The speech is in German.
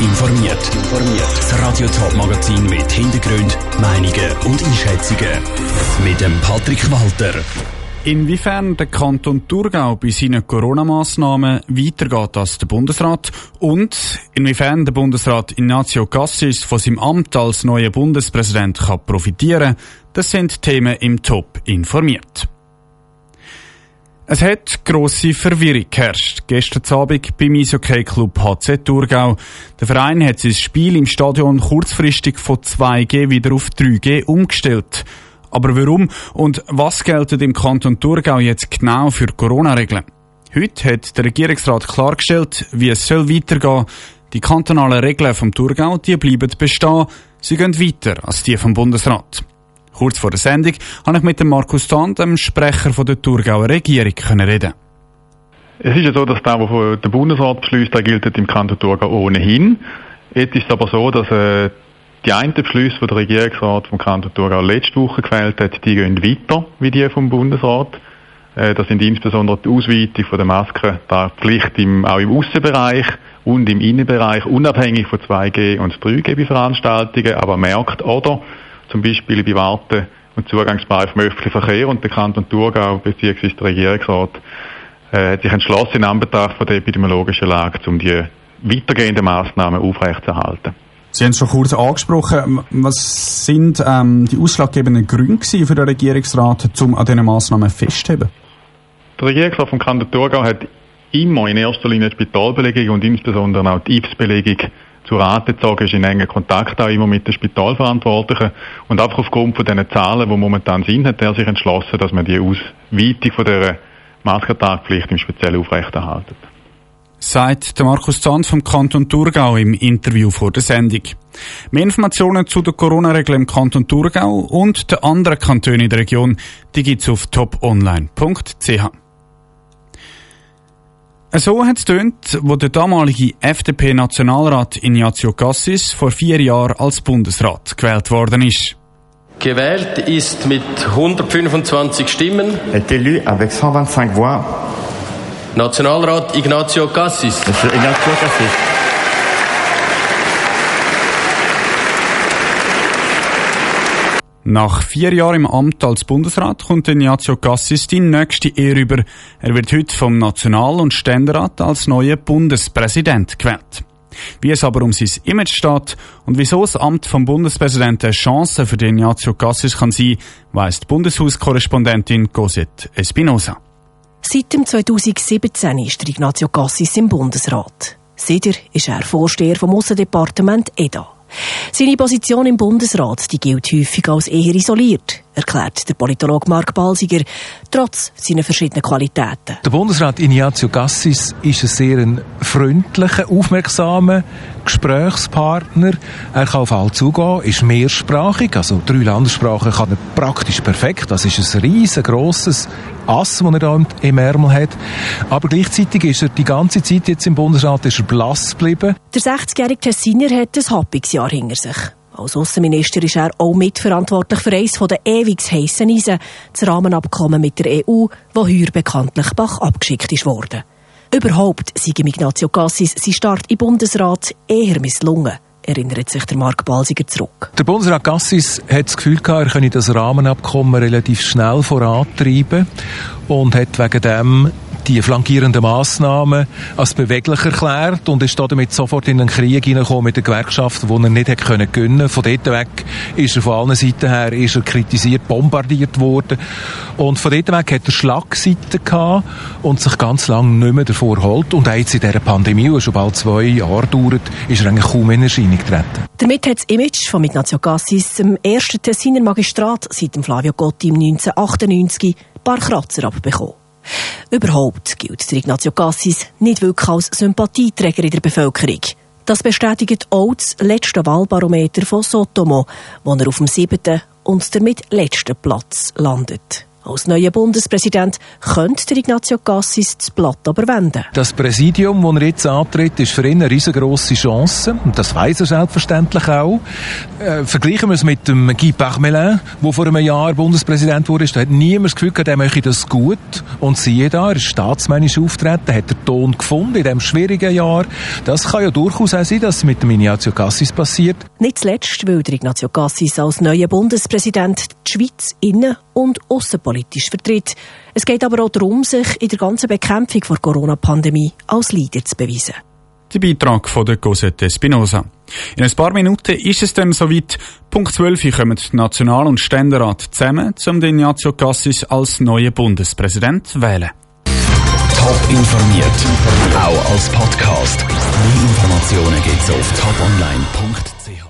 informiert. Das Radio Top Magazin mit Hintergrund, Meinungen und Einschätzungen mit dem Patrick Walter. Inwiefern der Kanton Thurgau bei seinen Corona-Massnahmen weitergeht als der Bundesrat und inwiefern der Bundesrat Ignazio Cassis von seinem Amt als neuer Bundespräsident kann profitieren, das sind Themen im Top informiert. Es hat grosse Verwirrung geherrscht. Gestern Abend beim Eishockey Club HC Thurgau. Der Verein hat sein Spiel im Stadion kurzfristig von 2G wieder auf 3G umgestellt. Aber warum und was gelten im Kanton Thurgau jetzt genau für Corona-Regeln? Heute hat der Regierungsrat klargestellt, wie es soll weitergehen. Die kantonalen Regeln vom Thurgau, die bleiben bestehen. Sie gehen weiter als die vom Bundesrat. Kurz vor der Sendung habe ich mit dem Markus Tan, dem Sprecher von der Thurgauer Regierung, reden. Es ist ja so, dass das, was der Bundesrat beschließt, der gilt im Kanton Thurgau ohnehin. Jetzt ist es aber so, dass äh, die einen Beschlüsse, die der Regierungsrat vom Kanton Thurgau letzte Woche gewählt hat, die gehen weiter wie die vom Bundesrat. Äh, das sind insbesondere die Ausweitung der Masken, der Pflicht im, auch im Außenbereich und im Innenbereich, unabhängig von 2G und 3G bei Veranstaltungen, aber Märkte oder zum Beispiel bei Warten- und Zugangsbereich vom öffentlichen Verkehr und der Kanton Thurgau bzw. der Regierungsrat äh, hat sich entschlossen in Anbetracht von der epidemiologischen Lage, um die weitergehenden Massnahmen aufrechtzuerhalten. Sie haben es schon kurz angesprochen. Was sind ähm, die ausschlaggebenden Gründe für den Regierungsrat, um an diesen Massnahmen festzuhalten? Der Regierungsrat vom Kanton Thurgau hat immer in erster Linie die Spitalbelegung und insbesondere auch die IPS-Belegung zu Rate gezogen, ist in engen Kontakt auch immer mit den Spitalverantwortlichen und einfach aufgrund von diesen Zahlen, die momentan sind, hat er sich entschlossen, dass man die Ausweitung von dieser Maskentragpflicht im Speziellen aufrechterhalten sagt der Markus Zahn vom Kanton Thurgau im Interview vor der Sendung. Mehr Informationen zu den Corona-Regeln im Kanton Thurgau und den anderen Kantonen in der Region, die gibt's auf toponline.ch. So hat es tönt, wo der damalige FDP-Nationalrat Ignazio Cassis vor vier Jahren als Bundesrat gewählt worden ist. Gewählt ist mit 125 Stimmen. Est élu avec 125 voix. Nationalrat Ignazio Cassis. Ignacio Cassis. Nach vier Jahren im Amt als Bundesrat kommt Ignazio Cassis die nächste Ehre über. Er wird heute vom National- und Ständerat als neuer Bundespräsident gewählt. Wie es aber um sein Image steht und wieso das Amt vom Bundespräsidenten eine Chance für den Ignazio Cassis kann sein, weiss die Bundeshauskorrespondentin Cosette Espinosa. Seit dem 2017 ist Ignazio Cassis im Bundesrat. Seither ist er Vorsteher vom Aussendepartement EDA. Seine Position im Bundesrat die gilt häufig als eher isoliert, erklärt der Politologe Mark Balsiger, trotz seiner verschiedenen Qualitäten. Der Bundesrat Ignazio Cassis ist ein sehr freundlicher, aufmerksamer Gesprächspartner. Er kann auf alle zugehen, ist mehrsprachig, also drei Landessprachen kann er praktisch perfekt. Das ist ein riesengroßes Ass, das er da im Ärmel hat. Aber gleichzeitig ist er die ganze Zeit jetzt im Bundesrat ist er blass geblieben. Der 60-jährige Tessiner hat ein happiges Jahr hinter sich. Als Außenminister ist er auch mitverantwortlich für eines der ewig heissen Eisen, das Rahmenabkommen mit der EU, wo heuer bekanntlich Bach abgeschickt ist worden. Überhaupt sei Ignazio Cassis sein Start im Bundesrat eher misslungen, erinnert sich der Mark Balsiger zurück. Der Bundesrat Cassis hat das Gefühl gehabt, er könne das Rahmenabkommen relativ schnell vorantreiben und hat wegen dem die flankierenden Massnahmen als beweglich erklärt und ist damit sofort in einen Krieg hineingekommen mit den Gewerkschaften, wo er nicht hätte können gönnen. Von dort weg ist er von allen Seiten her ist er kritisiert, bombardiert worden und von dort weg hat er Schlagseiten gehabt und sich ganz lange nicht mehr davor geholt und auch jetzt in dieser Pandemie, die schon bald zwei Jahre dauert, ist er eigentlich kaum in Erscheinung getreten. Damit hat das Image von Ignazio Cassis im ersten Tessiner Magistrat seit dem Flavio Gotti im 1998 ein paar Kratzer abbekommen. Überhaupt gilt der Ignazio Cassis nicht wirklich als Sympathieträger in der Bevölkerung. Das bestätigt auch das letzte Wahlbarometer von Sotomo, wo er auf dem siebten und damit letzten Platz landet. Als neuer Bundespräsident könnte Ignazio Cassis das Blatt aber wenden. Das Präsidium, das er jetzt antritt, ist für ihn eine riesengroße Chance. Und das weiß er selbstverständlich auch. Äh, vergleichen wir es mit dem Guy Parmelin, der vor einem Jahr Bundespräsident wurde. Da hat niemand das Gefühl gehabt, er möchte das gut. Und siehe da, er ist staatsmännisch auftreten, hat den Ton gefunden in diesem schwierigen Jahr. Das kann ja durchaus auch sein, dass es mit dem Ignazio Cassis passiert. Nicht zuletzt, weil Ignazio Cassis als neuer Bundespräsident die Schweiz innen- und außenpolitisch vertritt. Es geht aber auch darum, sich in der ganzen Bekämpfung der Corona-Pandemie als Leader zu beweisen. Der Beitrag von der Cosette Spinoza. In ein paar Minuten ist es dann soweit. Punkt 12 kommen National- und Ständerat zusammen, um den Ignazio Cassis als neuen Bundespräsident zu wählen. Top informiert, auch als Podcast. Mehr Informationen gibt's auf toponline.ch.